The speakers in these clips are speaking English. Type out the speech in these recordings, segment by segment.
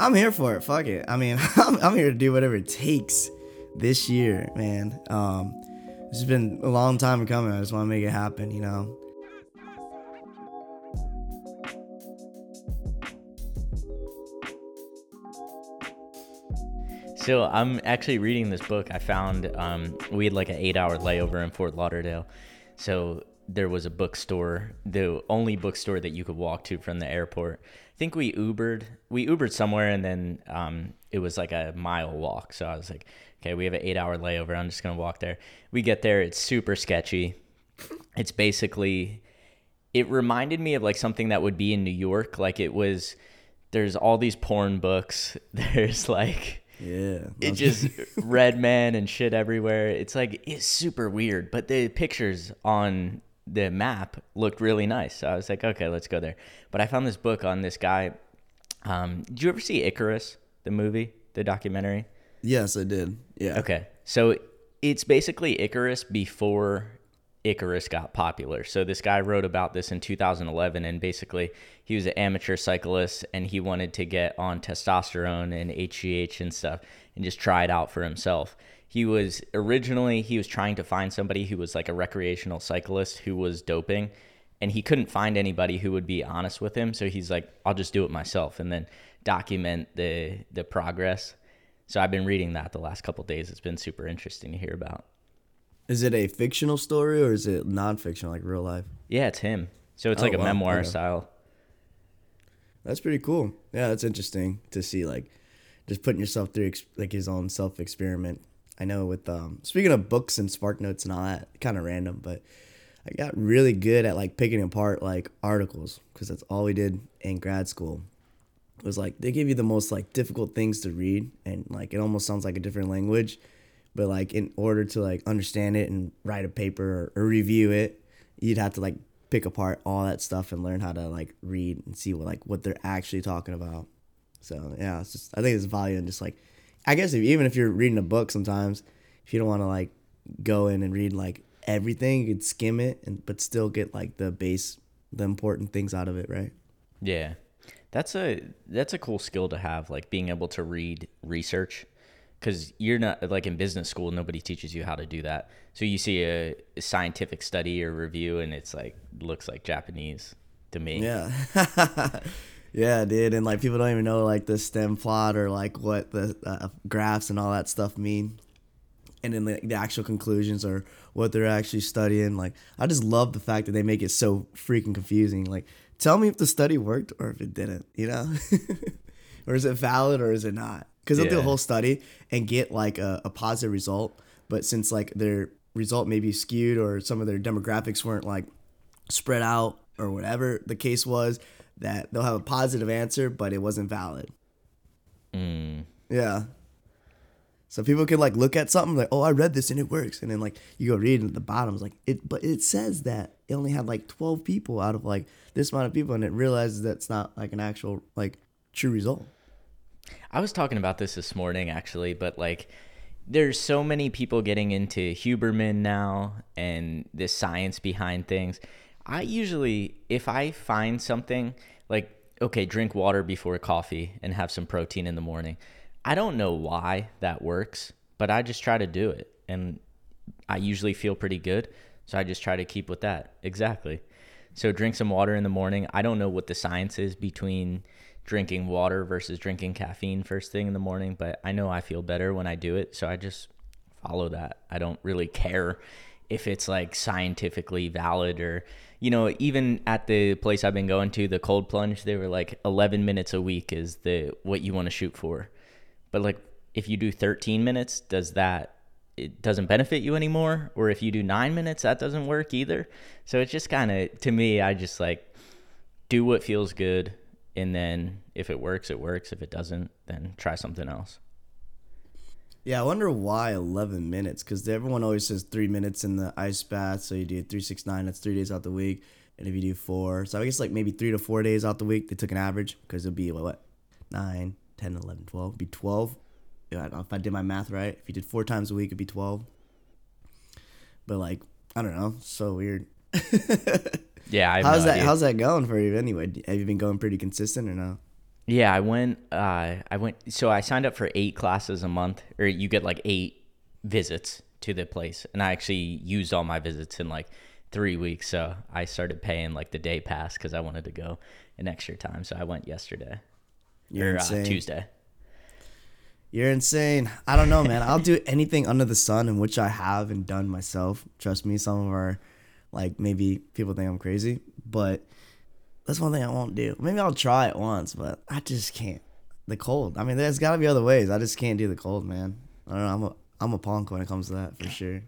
I'm here for it. Fuck it. I mean, I'm, I'm here to do whatever it takes this year, man. Um, it's been a long time coming. I just want to make it happen, you know. So I'm actually reading this book. I found um, we had like an eight-hour layover in Fort Lauderdale, so there was a bookstore, the only bookstore that you could walk to from the airport. I think we Ubered, we Ubered somewhere, and then um, it was like a mile walk. So I was like, okay, we have an eight-hour layover. I'm just gonna walk there. We get there, it's super sketchy. It's basically, it reminded me of like something that would be in New York. Like it was, there's all these porn books. There's like Yeah. it just red man and shit everywhere. It's like it's super weird, but the pictures on the map looked really nice. So I was like, okay, let's go there. But I found this book on this guy. Um, did you ever see Icarus, the movie, the documentary? yes, I did. Yeah. Okay, so it's basically Icarus before Icarus got popular. So this guy wrote about this in 2011, and basically he was an amateur cyclist, and he wanted to get on testosterone and HGH and stuff, and just try it out for himself. He was originally he was trying to find somebody who was like a recreational cyclist who was doping, and he couldn't find anybody who would be honest with him. So he's like, I'll just do it myself, and then document the the progress. So I've been reading that the last couple days. It's been super interesting to hear about. Is it a fictional story or is it non-fictional, like real life? Yeah, it's him. So it's Oh, like a wow. memoir Okay. style. That's pretty cool. Yeah, that's interesting to see, like, just putting yourself through like his own self experiment. I know with um speaking of books and spark notes and all that, kind of random, but I got really good at like picking apart like articles because that's all we did in grad school. It was like they give you the most like difficult things to read and like it almost sounds like a different language, but like in order to like understand it and write a paper or, or review it, you'd have to like pick apart all that stuff and learn how to like read and see what like what they're actually talking about. So yeah, it's just I think it's value in just like I guess if, even if you're reading a book sometimes, if you don't want to like go in and read like everything, you could skim it and but still get like the base the important things out of it, right? Yeah. That's a that's a cool skill to have, like being able to read research, because you're not like in business school. Nobody teaches you how to do that. So you see a, a scientific study or review, and it's like looks like Japanese to me. Yeah. yeah, dude. And like people don't even know like the stem plot or like what the uh, graphs and all that stuff mean. And then like, the actual conclusions or what they're actually studying. Like, I just love the fact that they make it so freaking confusing. Like, tell me if the study worked or if it didn't, you know? or is it valid or is it not? Because they'll do a whole study and get like a, a positive result. But since like their result may be skewed or some of their demographics weren't like spread out or whatever the case was that they'll have a positive answer but it wasn't valid Mm. yeah so people can like look at something like oh i read this and it works and then like you go read it at the bottom it's like it but it says that it only had like 12 people out of like this amount of people and it realizes that's not like an actual like true result I was talking about this this morning actually, but like there's so many people getting into Huberman now and the science behind things. I usually if I find something like okay, drink water before coffee and have some protein in the morning. I don't know why that works, but I just try to do it and I usually feel pretty good, so I just try to keep with that. Exactly. So drink some water in the morning. I don't know what the science is between drinking water versus drinking caffeine first thing in the morning, but I know I feel better when I do it, so I just follow that. I don't really care if it's like scientifically valid or you know, even at the place I've been going to, the cold plunge, they were like 11 minutes a week is the what you want to shoot for. But like if you do 13 minutes, does that it doesn't benefit you anymore or if you do 9 minutes that doesn't work either. So it's just kind of to me I just like do what feels good and then if it works it works, if it doesn't then try something else. Yeah i wonder why 11 minutes because everyone always says three minutes in the ice bath so you do 369 that's three days out the week. And if you do four so i guess like maybe three to four days out the week they took an average because it'll be what, what 9 10 11 12 it'd be 12 yeah, I don't know if i did my math right if you did four times a week it'd be 12 but like i don't know so weird. Yeah, how's no that idea. how's that going for you anyway? Have you been going pretty consistent or no Yeah, I went. Uh, I went. So I signed up for eight classes a month, or you get like eight visits to the place, and I actually used all my visits in like three weeks. So I started paying like the day pass because I wanted to go an extra time. So I went yesterday You're or uh, insane. Tuesday. You're insane. I don't know, man. I'll do anything under the sun, in which I have and done myself. Trust me, some of our, like, maybe people think I'm crazy, but that's one thing I won't do. Maybe I'll try it once, but I just can't. The cold. I mean, there's got to be other ways. I just can't do the cold, man. I don't know. I'm a I'm a punk when it comes to that for sure.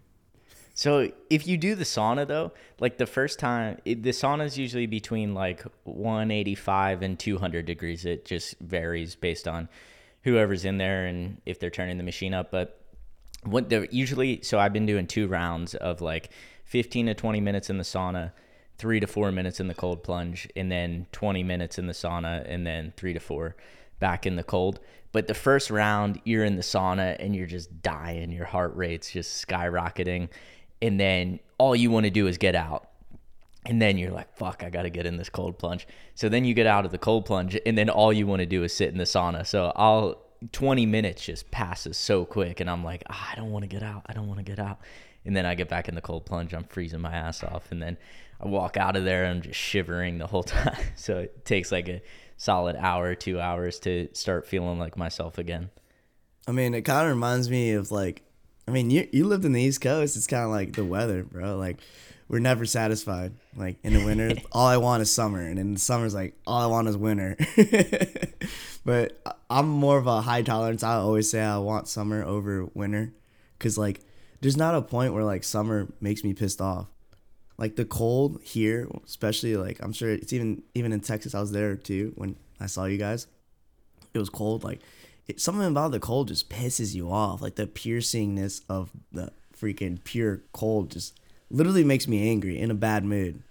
So if you do the sauna though, like the first time, it, the sauna is usually between like 185 and 200 degrees. It just varies based on whoever's in there and if they're turning the machine up. But what they're usually, so I've been doing two rounds of like 15 to 20 minutes in the sauna, three to four minutes in the cold plunge, and then 20 minutes in the sauna, and then three to four back in the cold. But the first round, you're in the sauna and you're just dying. Your heart rate's just skyrocketing. And then all you want to do is get out. And then you're like, fuck, I got to get in this cold plunge. So then you get out of the cold plunge, and then all you want to do is sit in the sauna. So I'll, 20 minutes just passes so quick. And I'm like, ah, I don't want to get out. I don't want to get out. And then I get back in the cold plunge. I'm freezing my ass off. And then I walk out of there and I'm just shivering the whole time. So it takes like a solid hour, two hours to start feeling like myself again. I mean, it kind of reminds me of like, I mean, you you lived in the East Coast. It's kind of like the weather, bro. Like, we're never satisfied. Like in the winter, all I want is summer, and in the summer's like all I want is winter. but I'm more of a high tolerance. I always say I want summer over winter, cause like there's not a point where like summer makes me pissed off. Like the cold here, especially like I'm sure it's even even in Texas. I was there too when I saw you guys it was cold. Like it, something about the cold just pisses you off. Like the piercingness of the freaking pure cold just literally makes me angry in a bad mood.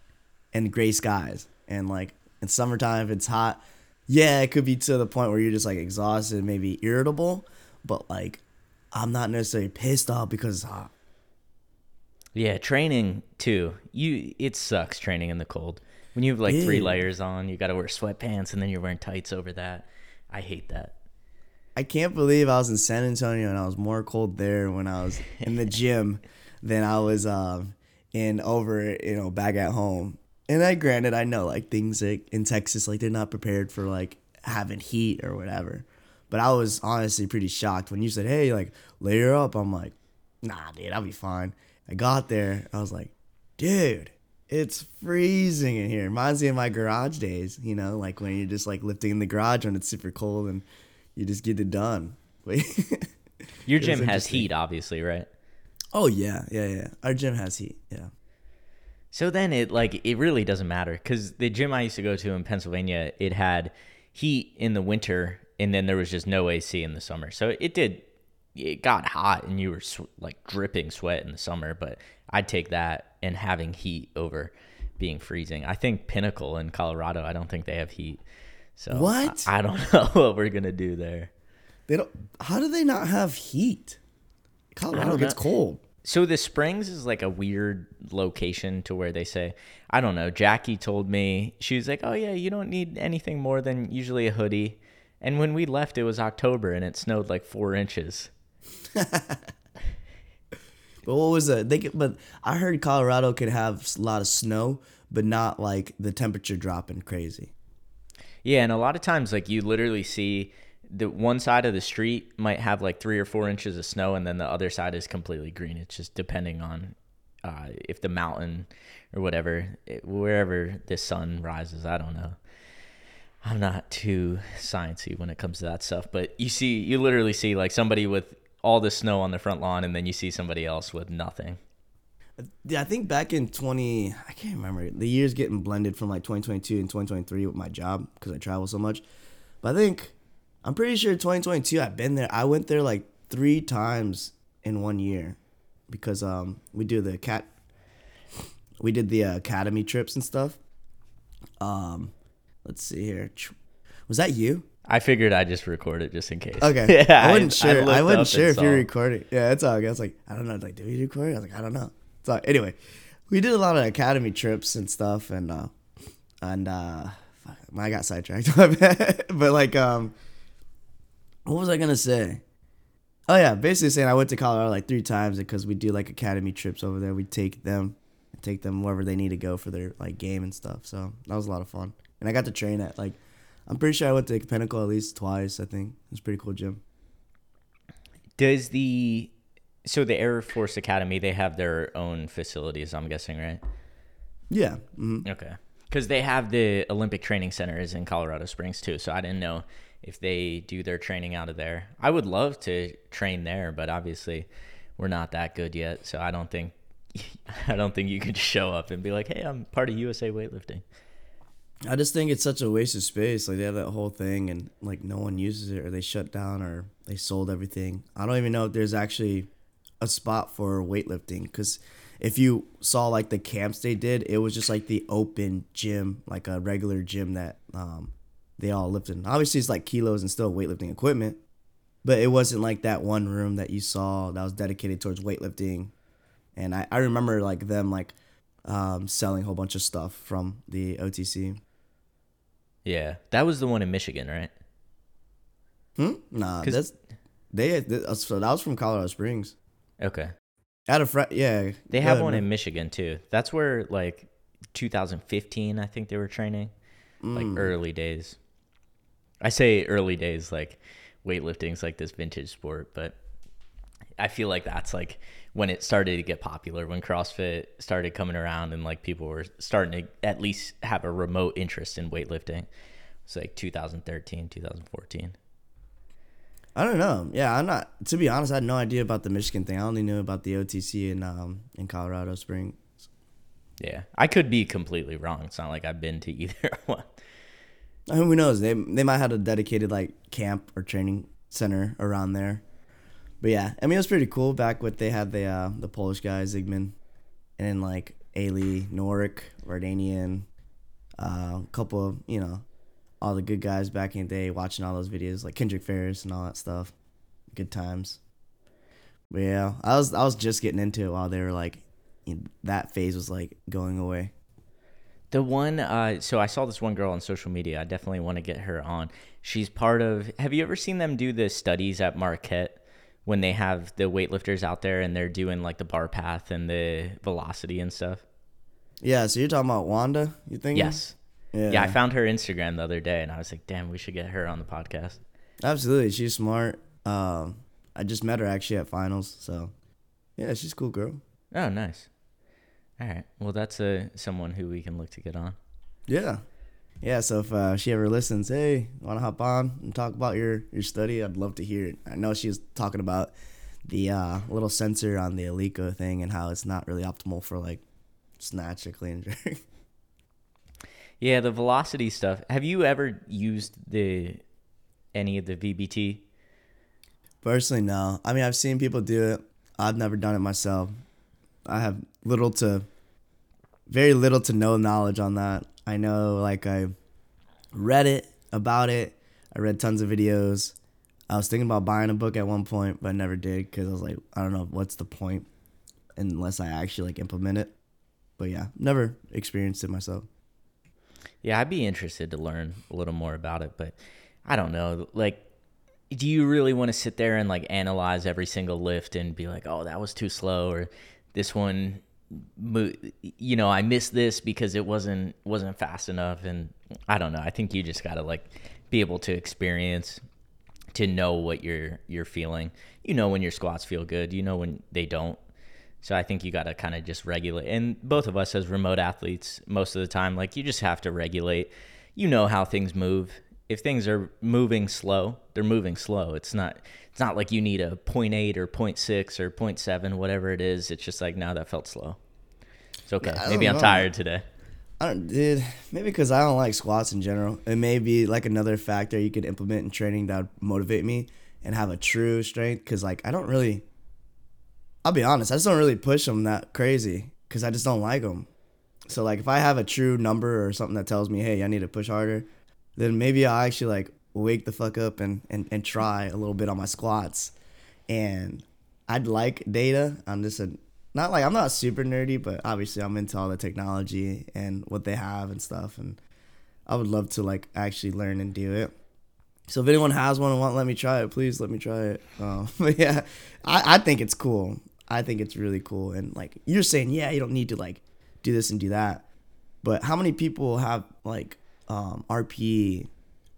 And gray skies and like in summertime if it's hot, yeah, it could be to the point where you're just like exhausted, maybe irritable, but like I'm not necessarily pissed off because it's hot. Yeah, training too. You it sucks training in the cold. When you have like three layers on, you got to wear sweatpants and then you're wearing tights over that. I hate that. I can't believe I was in San Antonio and I was more cold there when I was in the gym than I was um in over you know back at home. And I granted I know like things like in Texas like they're not prepared for like having heat or whatever. But I was honestly pretty shocked when you said, "Hey, like layer up." I'm like, "Nah, dude, I'll be fine." I got there, I was like, "Dude, it's freezing in here." Reminds me of my garage days, you know, like when you're just like lifting in the garage when it's super cold and you just get it done. Your gym has heat, obviously, right? oh yeah, yeah, yeah. Our gym has heat. Yeah. So then it like it really doesn't matter because the gym I used to go to in Pennsylvania, it had heat in the winter and then there was just no AC in the summer. So it did, it got hot and you were sw- like dripping sweat in the summer. But I'd take that and having heat over being freezing. I think Pinnacle in Colorado, I don't think they have heat. So What? I, I don't know what we're gonna do there. They don't. How do they not have heat? Colorado gets cold. So the Springs is like a weird location to where they say, I don't know. Jackie told me she was like, "Oh yeah, you don't need anything more than usually a hoodie." And when we left, it was October and it snowed like four inches. But what was that? They could, but I heard Colorado could have a lot of snow, but not like the temperature dropping crazy. Yeah, and a lot of times, like you literally see the one side of the street might have like three or four inches of snow, and then the other side is completely green. It's just depending on uh, if the mountain or whatever, it, wherever the sun rises. I don't know. I'm not too sciencey when it comes to that stuff, but you see, you literally see like somebody with all the snow on the front lawn, and then you see somebody else with nothing. Yeah, I think back in 20, I can't remember. The years getting blended from like 2022 and 2023 with my job because I travel so much. But I think, I'm pretty sure 2022, I've been there. I went there like three times in one year because um we do the cat, we did the uh, academy trips and stuff. Um, let's see here. Was that you? I figured I'd just record it just in case. Okay. Yeah, I wasn't sure. I, looked wasn't sure if you saw. recording. Yeah, it's all good. I was like, I don't know. Like, did we record? I was like, I don't know. So anyway, we did a lot of academy trips and stuff, and uh, and uh, fuck, I got sidetracked. but like, um, what was I gonna say? Oh yeah, basically saying I went to Colorado like three times because we do like academy trips over there. We take them, take them wherever they need to go for their like game and stuff. So that was a lot of fun, and I got to train at like, I'm pretty sure I went to Pinnacle at least twice. I think it's pretty cool gym. Does the so the Air Force Academy they have their own facilities? I'm guessing, right? Yeah. Mm-hmm. Okay. Because they have the Olympic Training Center is in Colorado Springs too, so I didn't know if they do their training out of there. I would love to train there, but obviously we're not that good yet, so I don't think I don't think you could show up and be like, "Hey, I'm part of USA weightlifting." I just think it's such a waste of space. Like they have that whole thing, and like no one uses it, or they shut down, or they sold everything. I don't even know if there's actually a spot for weightlifting because if you saw like the camps they did, it was just like the open gym, like a regular gym that um, they all lifted. Obviously, it's like kilos and still weightlifting equipment, but it wasn't like that one room that you saw that was dedicated towards weightlifting. And I, I remember like them like um, selling a whole bunch of stuff from the OTC. Yeah, that was the one in Michigan, right? Hmm. Nah, that's they. That's, so that was from Colorado Springs. Okay. Out of friend, yeah. They have ahead, one man. in Michigan too. That's where like 2015, I think they were training, mm. like early days. I say early days, like weightlifting's like this vintage sport, but I feel like that's like when it started to get popular, when CrossFit started coming around and like people were starting to at least have a remote interest in weightlifting. It's like 2013, 2014. I don't know. Yeah, I'm not. To be honest, I had no idea about the Michigan thing. I only knew about the OTC in um in Colorado Springs. Yeah, I could be completely wrong. It's not like I've been to either one. Who knows? They they might have a dedicated like camp or training center around there. But yeah, I mean it was pretty cool back when they had the uh, the Polish guy Zygmunt, and then like Ali Norik, Vardanian, uh, a couple of you know all the good guys back in the day, watching all those videos like Kendrick Farris and all that stuff. Good times. But yeah, I was I was just getting into it while they were like, that phase was like going away. The one, uh, so I saw this one girl on social media. I definitely want to get her on. She's part of. Have you ever seen them do the studies at Marquette when they have the weightlifters out there and they're doing like the bar path and the velocity and stuff? Yeah. So you're talking about Wanda? You think? Yes. Yeah. yeah, I found her Instagram the other day, and I was like, "Damn, we should get her on the podcast." Absolutely, she's smart. Um, I just met her actually at finals, so yeah, she's a cool girl. Oh, nice. All right, well, that's a someone who we can look to get on. Yeah, yeah. So if uh, she ever listens, hey, want to hop on and talk about your your study? I'd love to hear it. I know she was talking about the uh, little sensor on the Eleiko thing and how it's not really optimal for like snatch or clean jerk. Yeah, the velocity stuff. Have you ever used the any of the VBT? Personally, no. I mean, I've seen people do it. I've never done it myself. I have little to very little to no knowledge on that. I know like I read it about it. I read tons of videos. I was thinking about buying a book at one point, but I never did because I was like, I don't know what's the point unless I actually like implement it. But yeah, never experienced it myself. Yeah, I'd be interested to learn a little more about it, but I don't know. Like, do you really want to sit there and like analyze every single lift and be like, oh, that was too slow, or this one, you know, I missed this because it wasn't wasn't fast enough, and I don't know. I think you just gotta like be able to experience to know what you're you're feeling. You know when your squats feel good. You know when they don't. So I think you got to kind of just regulate. And both of us as remote athletes, most of the time, like you just have to regulate. You know how things move. If things are moving slow, they're moving slow. It's not it's not like you need a 0.8 or 0.6 or 0.7, whatever it is. It's just like, now that felt slow. It's okay. Maybe I'm know. tired today. I don't, dude. Maybe because I don't like squats in general. It may be like another factor you could implement in training that would motivate me and have a true strength. Because like I don't really I'll be honest, I just don't really push them that crazy because I just don't like them. So like if I have a true number or something that tells me, hey, I need to push harder, then maybe I'll actually like wake the fuck up and, and, and try a little bit on my squats. And I'd like data. I'm just a not like I'm not super nerdy, but obviously I'm into all the technology and what they have and stuff. And I would love to like actually learn and do it. So if anyone has one and want let me try it, please let me try it. Um, but yeah, I, I think it's cool. I think it's really cool. And like you're saying, yeah, you don't need to like do this and do that. But how many people have like um, RPE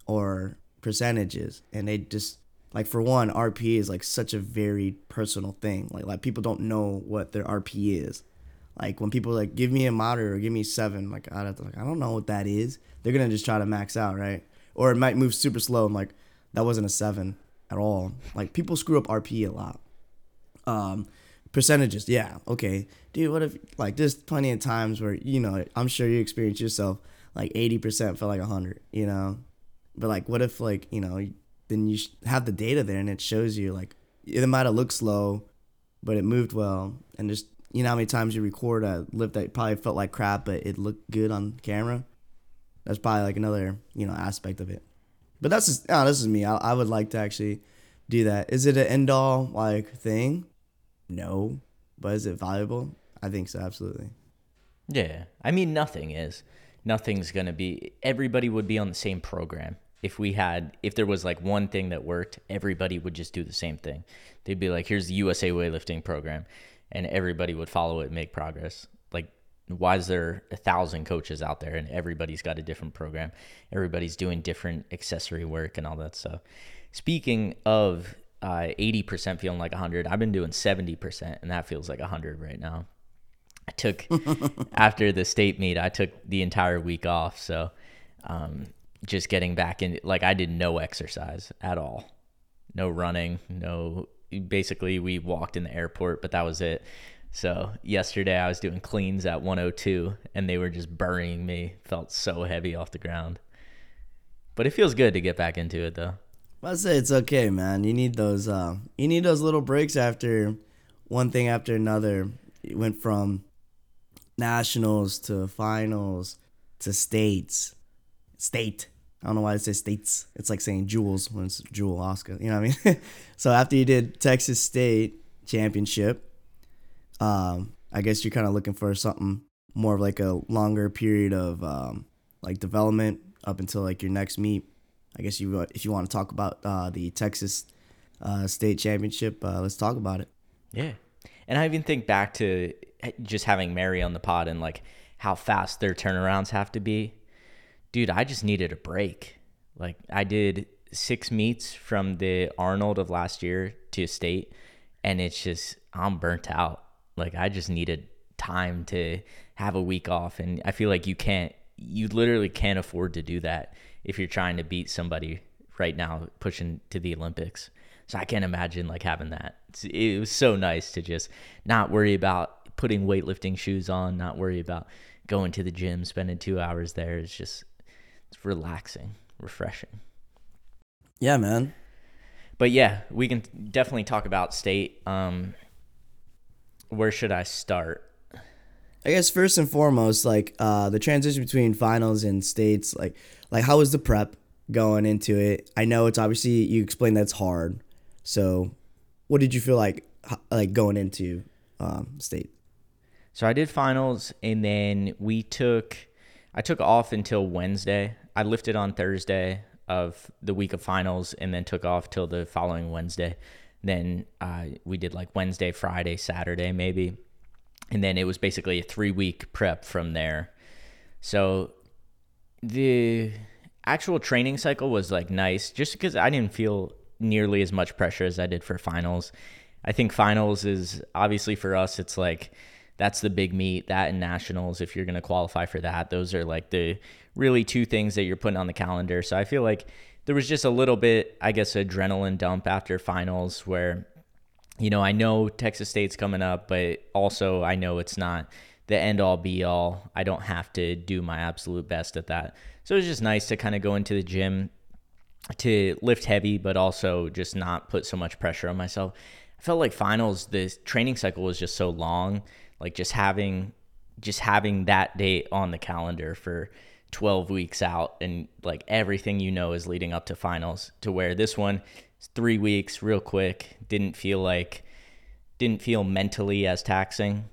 or percentages and they just like for one, RPE is like such a very personal thing. Like like people don't know what their RPE is. Like when people like give me a monitor or give me seven, like I to, like I don't know what that is. They're gonna just try to max out, right? Or it might move super slow. I'm like, that wasn't a seven at all. Like people screw up RPE a lot. Um, percentages, yeah, okay, dude. What if like there's plenty of times where you know I'm sure you experience yourself like 80% felt like 100, you know, but like what if like you know then you have the data there and it shows you like it might have looked slow, but it moved well, and just you know how many times you record a lift that probably felt like crap, but it looked good on camera. That's probably like another you know aspect of it. But that's just oh, this is me. I, I would like to actually do that. Is it an end all like thing? No, but is it valuable? I think so, absolutely. Yeah, I mean nothing is. Nothing's gonna be. Everybody would be on the same program. If we had if there was like one thing that worked everybody would just do the same thing. They'd be like here's the usa weightlifting program and everybody would follow it and make progress. Like why is there a thousand coaches out there and everybody's got a different program? Everybody's doing different accessory work and all that stuff. Speaking of uh, 80% feeling like 100 i've been doing 70% and that feels like 100 right now i took after the state meet i took the entire week off so um, just getting back in like I did no exercise at all. No running, no basically we walked in the airport, but that was it. So yesterday I was doing cleans at 102 and they were just burying me. Felt so heavy off the ground. But it feels good to get back into it though. I say it's okay, man. You need those uh you need those little breaks after one thing after another. It went from nationals to finals to states. State I don't know why it says states. It's like saying jewels when it's Jewel Osco. You know what I mean? so after you did Texas State championship, um, I guess you're kind of looking for something more of like a longer period of um, like development up until like your next meet. I guess you if you want to talk about uh, the Texas uh, State Championship, uh, let's talk about it. Yeah, and I even think back to eh, just having Mary on the pod and like how fast their turnarounds have to be dude, I just needed a break. Like I did six meets from the Arnold of last year to state, and it's just I'm burnt out. Like I just needed time to have a week off, and I feel like you can't, you literally can't afford to do that if you're trying to beat somebody right now pushing to the Olympics. So I can't imagine like having that. It was so nice to just not worry about putting weightlifting shoes on, not worry about going to the gym, spending two hours there. It's just it's relaxing, refreshing. Yeah, man. But yeah, we can definitely talk about state. Um, where should I start? I guess first and foremost, like uh, the transition between finals and states, like like how was the prep going into it? I know it's obviously you explained that's hard. So, what did you feel like like going into um, state? So I did finals, and then we took I took off until Wednesday. I lifted on Thursday of the week of finals and then took off till the following Wednesday. Then uh, we did like Wednesday, Friday, Saturday, maybe. And then it was basically a three week prep from there. So the actual training cycle was like nice just because I didn't feel nearly as much pressure as I did for finals. I think finals is obviously for us, it's like that's the big meet, that and nationals. If you're going to qualify for that, those are like the really two things that you're putting on the calendar. So I feel like there was just a little bit, I guess, adrenaline dump after finals where, you know, I know Texas State's coming up, but also I know it's not the end all be all. I don't have to do my absolute best at that. So it was just nice to kind of go into the gym to lift heavy, but also just not put so much pressure on myself. I felt like finals, the training cycle was just so long. Like just having just having that date on the calendar for 12 weeks out and like everything you know is leading up to finals to where this one is three weeks real quick didn't feel like didn't feel mentally as taxing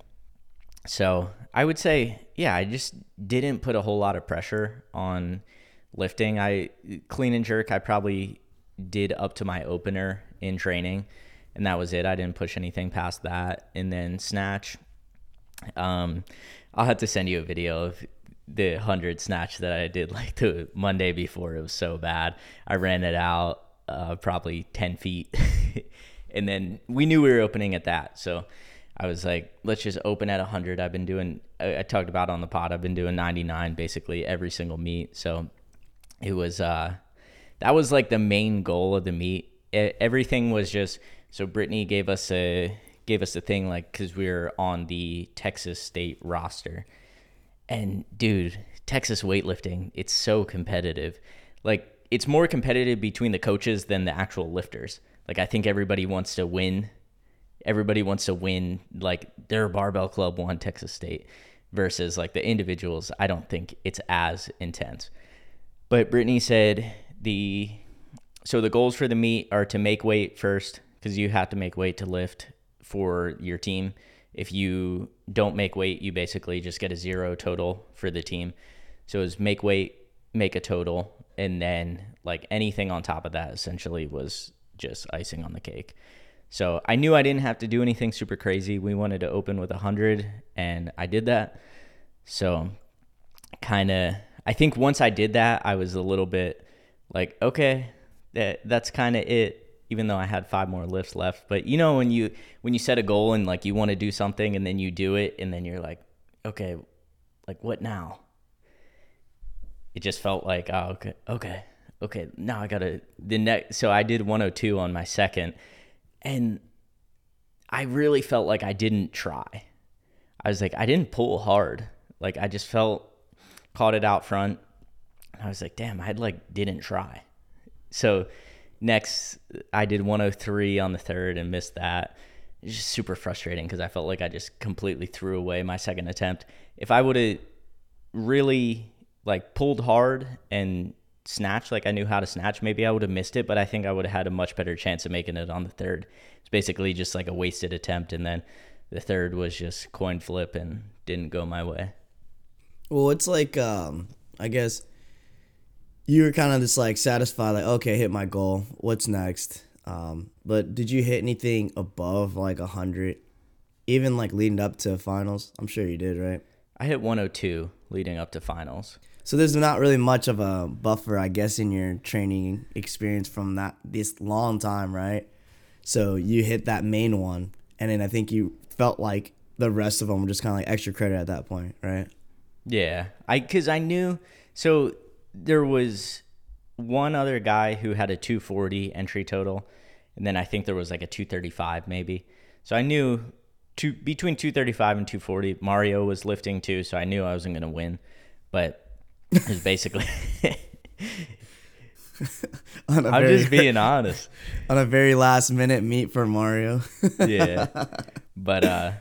so i would say yeah i just didn't put a whole lot of pressure on lifting. I clean and jerk. I probably did up to my opener in training, and that was it. I didn't push anything past that. And then snatch. Um, I'll have to send you a video of the hundred snatch that I did like the Monday before. It was so bad. I ran it out uh, probably ten feet, and then we knew we were opening at that. So I was like, let's just open at hundred. I've been doing. I, I talked about on the pod. I've been doing ninety nine basically every single meet. So it was. uh that was like the main goal of the meet. It, everything was just so Brittany gave us a gave us a thing like because we were on the Texas state roster, and dude, Texas weightlifting, it's so competitive. Like it's more competitive between the coaches than the actual lifters. Like I think everybody wants to win. Everybody wants to win. Like their barbell club won Texas State versus like the individuals. I don't think it's as intense. But Brittany said the so the goals for the meet are to make weight first because you have to make weight to lift for your team. If you don't make weight, you basically just get a zero total for the team. So it was make weight, make a total, and then like anything on top of that essentially was just icing on the cake. So I knew I didn't have to do anything super crazy. We wanted to open with a 100 and I did that. So kind of I think once I did that, I was a little bit like, okay, that that's kind of it. Even though I had five more lifts left, but you know when you when you set a goal and like you want to do something and then you do it and then you're like, okay, like what now? It just felt like, oh, okay, okay, okay. Now I gotta the next. So I did 102 on my second, and I really felt like I didn't try. I was like, I didn't pull hard. Like I just felt caught it out front And I was like, damn, I like didn't try. So next, I did 103 on the third and missed that. It's just super frustrating because I felt like I just completely threw away my second attempt. If I would have really like pulled hard and snatched like I knew how to snatch, maybe I would have missed it, but I think I would have had a much better chance of making it on the third. It's basically just like a wasted attempt, and then the third was just coin flip and didn't go my way. Well, it's like um, I guess you were kind of just like satisfied, like okay, hit my goal. What's next? Um, but did you hit anything above like a hundred, even like leading up to finals? I'm sure you did, right? I hit 102 leading up to finals. So there's not really much of a buffer, I guess, in your training experience from that this long time, right? So you hit that main one, and then I think you felt like the rest of them were just kind of like extra credit at that point, right? Yeah, I because I knew so there was one other guy who had a 240 entry total, and then I think there was like a 235 maybe. So I knew two between 235 and 240. Mario was lifting too, so I knew I wasn't gonna win, but it was basically. I'm very, just being honest. On a very last minute meet for Mario. yeah, but uh,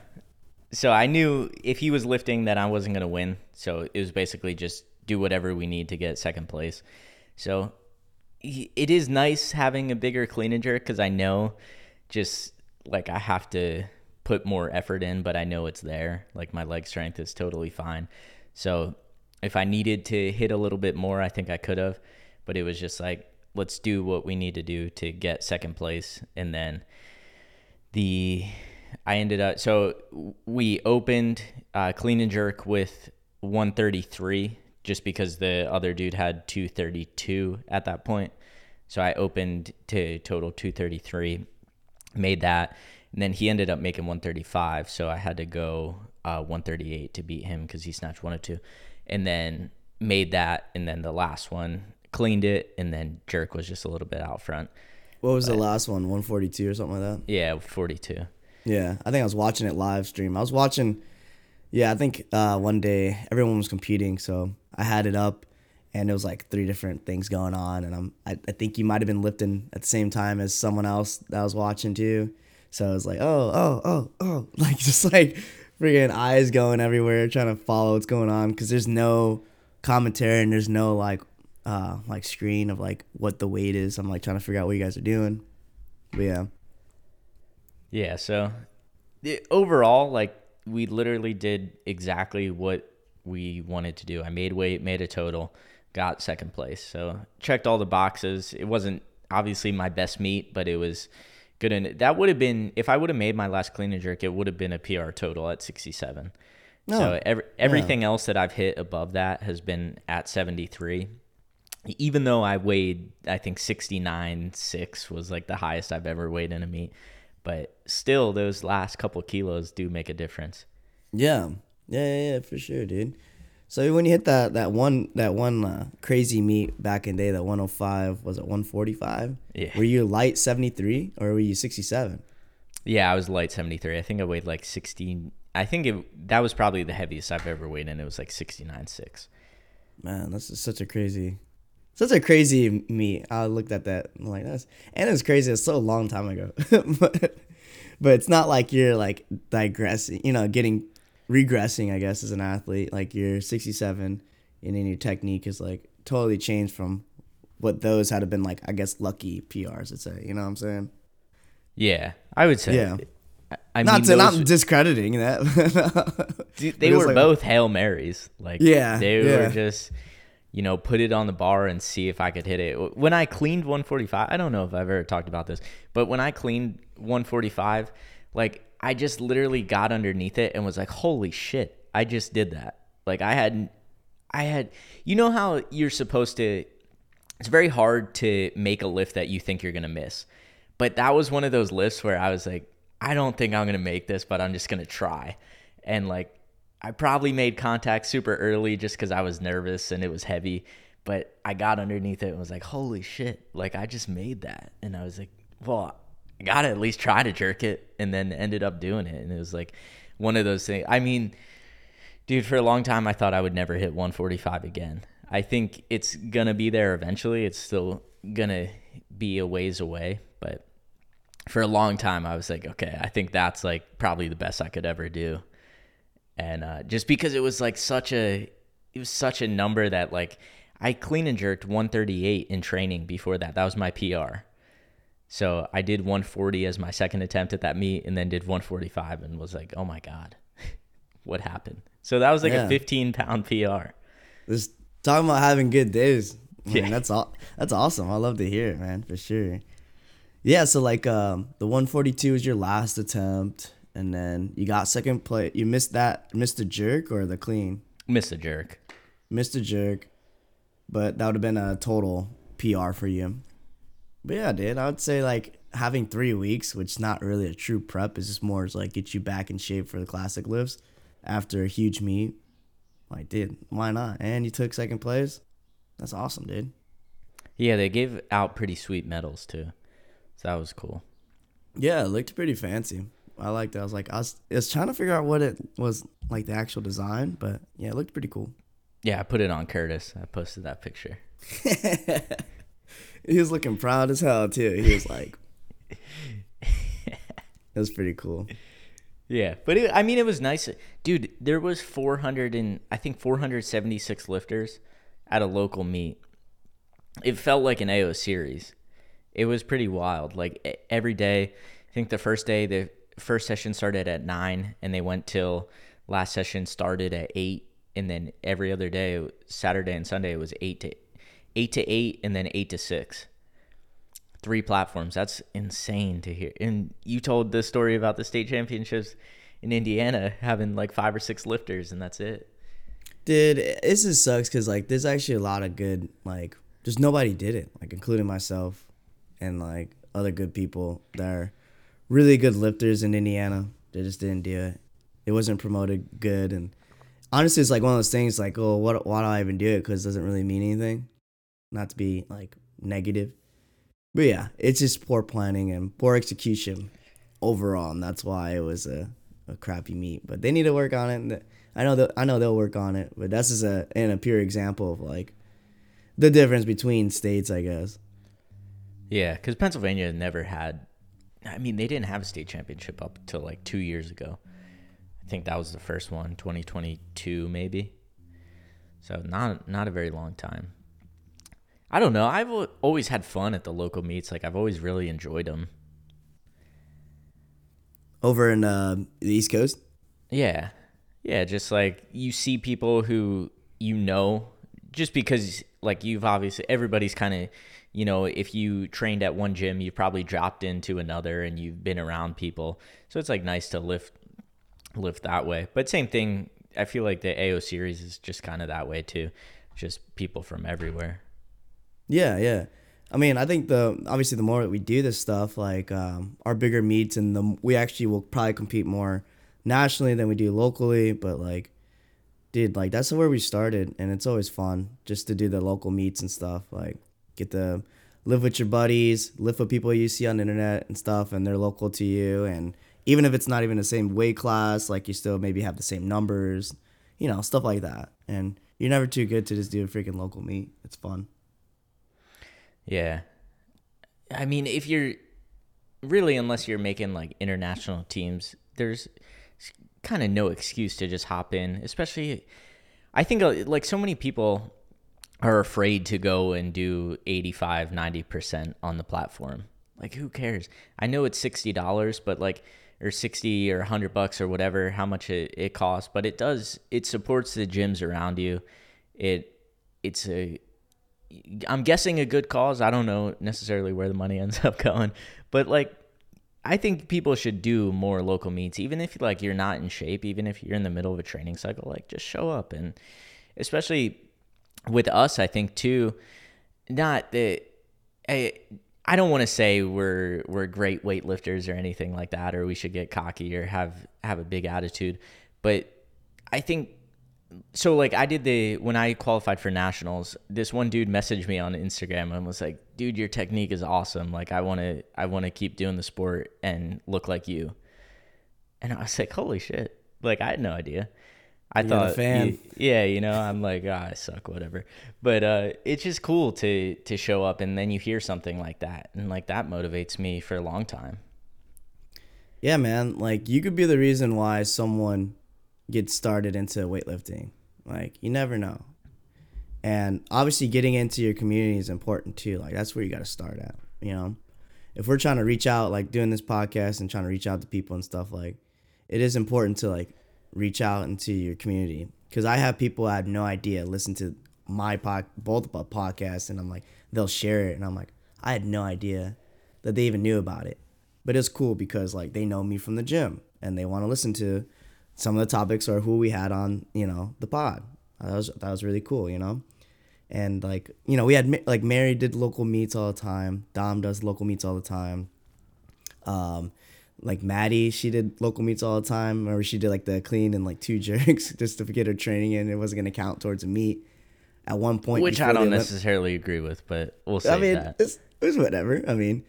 so I knew if he was lifting, that I wasn't gonna win. So it was basically just do whatever we need to get second place. So it is nice having a bigger clean and jerk because I know just like I have to put more effort in, but I know it's there. Like my leg strength is totally fine. So if I needed to hit a little bit more, I think I could have, but it was just like, let's do what we need to do to get second place. And then the, I ended up, so we opened uh, clean and jerk with 133 just because the other dude had 232 at that point. So I opened to total 233, made that, and then he ended up making 135. So I had to go uh, 138 to beat him because he snatched 102, and then made that, and then the last one cleaned it, and then jerk was just a little bit out front. What was but, the last one? 142 or something like that? Yeah, 42. Yeah, I think I was watching it live stream. I was watching. Yeah, I think uh, one day everyone was competing, so I had it up and it was like three different things going on and I'm I, I think you might have been lifting at the same time as someone else that I was watching too. So I was like, oh, oh, oh, oh, like just like freaking eyes going everywhere trying to follow what's going on because there's no commentary and there's no like uh like screen of like what the weight is. I'm like trying to figure out what you guys are doing. But yeah. Yeah, so overall like we literally did exactly what we wanted to do. I made weight, made a total, got second place. So checked all the boxes. It wasn't obviously my best meet, but it was good. And that would have been if I would have made my last clean and jerk, it would have been a PR total at 67. No. So every, everything else that I've hit above that has been at 73. Even though I weighed, I think 69 6 was like the highest I've ever weighed in a meet. But still, those last couple kilos do make a difference. Yeah. Yeah, yeah, yeah, for sure, dude. So when you hit that that one that one uh, crazy meet back in day, that 105 was it 145? Yeah. Were you light 73 or were you 67? Yeah, I was light 73. I think I weighed like 16. I think it, that was probably the heaviest I've ever weighed, and it was like 69 6. Man, that's just such a crazy, such a crazy me. I looked at that I'm like that's and it's crazy. It's so long time ago, but but it's not like you're like digressing. You know, getting regressing. I guess as an athlete, like you're 67, and then your technique is like totally changed from what those had have been like. I guess lucky PRs. Let's say. You know what I'm saying? Yeah, I would say. Yeah. I, not mean, to, not those- discrediting that. Dude, they were like- both hail marys. Like Yeah, they yeah. were just you know put it on the bar and see if I could hit it. When I cleaned 145, I don't know if I've ever talked about this, but when I cleaned 145, like I just literally got underneath it and was like, "Holy shit, I just did that." Like I had I had you know how you're supposed to it's very hard to make a lift that you think you're going to miss. But that was one of those lifts where I was like, I don't think I'm going to make this, but I'm just going to try. And like, I probably made contact super early just because I was nervous and it was heavy. But I got underneath it and was like, holy shit, like I just made that. And I was like, well, I got to at least try to jerk it. And then ended up doing it. And it was like one of those things. I mean, dude, for a long time, I thought I would never hit 145 again. I think it's gonna be there eventually. It's still gonna be a ways away, but for a long time, I was like, okay, I think that's like probably the best I could ever do. And uh, just because it was like such a, it was such a number that like I clean and jerked 138 in training before that. That was my PR. So I did 140 as my second attempt at that meet, and then did 145, and was like, oh my god, what happened? So that was like Yeah. a 15 pound PR. Just talking about having good days. Man, Yeah. that's all. That's awesome. I love to hear it, man, for sure. Yeah, so like um, the 142 is your last attempt, and then you got second place. You missed that, missed the jerk or the clean, Missed a jerk. missed the jerk, but that would have been a total PR for you. But yeah, dude, I would say like having three weeks, which is not really a true prep, is just more to like get you back in shape for the classic lifts after a huge meet. Like, dude, why not? And you took second place. That's awesome, dude. Yeah, they gave out pretty sweet medals too. So that was cool. Yeah, it looked pretty fancy. I liked it. I was like, I was, I was trying to figure out what it was like the actual design, but yeah, it looked pretty cool. Yeah, I put it on Curtis. I posted that picture. He was looking proud as hell too. He was like, it was pretty cool. Yeah, but it, I mean, it was nice, dude. There was 400 and I think 476 lifters at a local meet. It felt like an AO series. It was pretty wild. Like every day, I think the first day the first session started at nine, and they went till last session started at eight, and then every other day, Saturday and Sunday, it was eight to eight to eight, and then eight to six three platforms. That's insane to hear. And you told the story about the state championships in Indiana having like five or six lifters, and that's it. Dude, this just sucks because like there's actually a lot of good like just nobody did it like including myself and like other good people that are really good lifters in Indiana. They just didn't do it. It wasn't promoted good and honestly it's like one of those things like oh what why do I even do it because it doesn't really mean anything. Not to be like negative, but yeah, it's just poor planning and poor execution overall, and that's why it was a, a crappy meet. But they need to work on it. And I know I know they'll work on it. But that's just a in a pure example of like the difference between states, I guess. Yeah, because Pennsylvania never had. I mean, they didn't have a state championship up till like two years ago. I think that was the first one, 2022 maybe. So not not a very long time. I don't know. I've always had fun at the local meets. Like I've always really enjoyed them. Over in uh, the East Coast. Yeah. Yeah, just like you see people who you know just because like you've obviously everybody's kind of you know if you trained at one gym you've probably dropped into another and you've been around people so it's like nice to lift lift that way but same thing i feel like the ao series is just kind of that way too just people from everywhere Yeah, yeah. I mean, I think the obviously the more that we do this stuff, like um, our bigger meets, and the we actually will probably compete more nationally than we do locally. But like, dude, like that's where we started, and it's always fun just to do the local meets and stuff. Like, get to live with your buddies, live with people you see on the internet and stuff, and they're local to you. And even if it's not even the same weight class, like you still maybe have the same numbers, you know, stuff like that. And you're never too good to just do a freaking local meet. It's fun. Yeah. I mean, if you're really, unless you're making like international teams, there's kind of no excuse to just hop in, especially. I think uh, like so many people are afraid to go and do 85, 90% on the platform. Like, who cares? I know it's $60, but like, or 60 or 100 bucks or whatever, how much it, it costs, but it does, it supports the gyms around you. It, it's a, I'm guessing a good cause. I don't know necessarily where the money ends up going, but like I think people should do more local meets, even if like you're not in shape, even if you're in the middle of a training cycle. Like just show up, and especially with us, I think too. Not that I, I don't want to say we're we're great weightlifters or anything like that, or we should get cocky or have have a big attitude, but I think so like I did the when I qualified for nationals, this one dude messaged me on Instagram and was like, "Dude, your technique is awesome. Like I want to I want to keep doing the sport and look like you." And I was like, "Holy shit." Like I had no idea. I You're thought fan. yeah, you know, I'm like, "Ah, I suck, whatever." But uh it's just cool to to show up and then you hear something like that and like that motivates me for a long time. Yeah, man. Like you could be the reason why someone gets started into weightlifting. Like you never know. And obviously getting into your community is important too. Like that's where you got to start at, you know. If we're trying to reach out like doing this podcast and trying to reach out to people and stuff like it is important to like reach out into your community cuz I have people I had no idea listen to my pod both podcasts and I'm like they'll share it and I'm like I had no idea that they even knew about it. But it's cool because like they know me from the gym and they want to listen to some of the topics or who we had on, you know, the pod. That was that was really cool, you know. And like, you know, we had like Mary did local meets all the time. Dom does local meets all the time. Um like Maddie, she did local meets all the time. Remember she did like the clean and like two jerks just to get her training in. It wasn't gonna count towards a meet. At one point, Which I don't Olymp- necessarily agree with, but we'll say I mean, that. it's, it's whatever. I mean,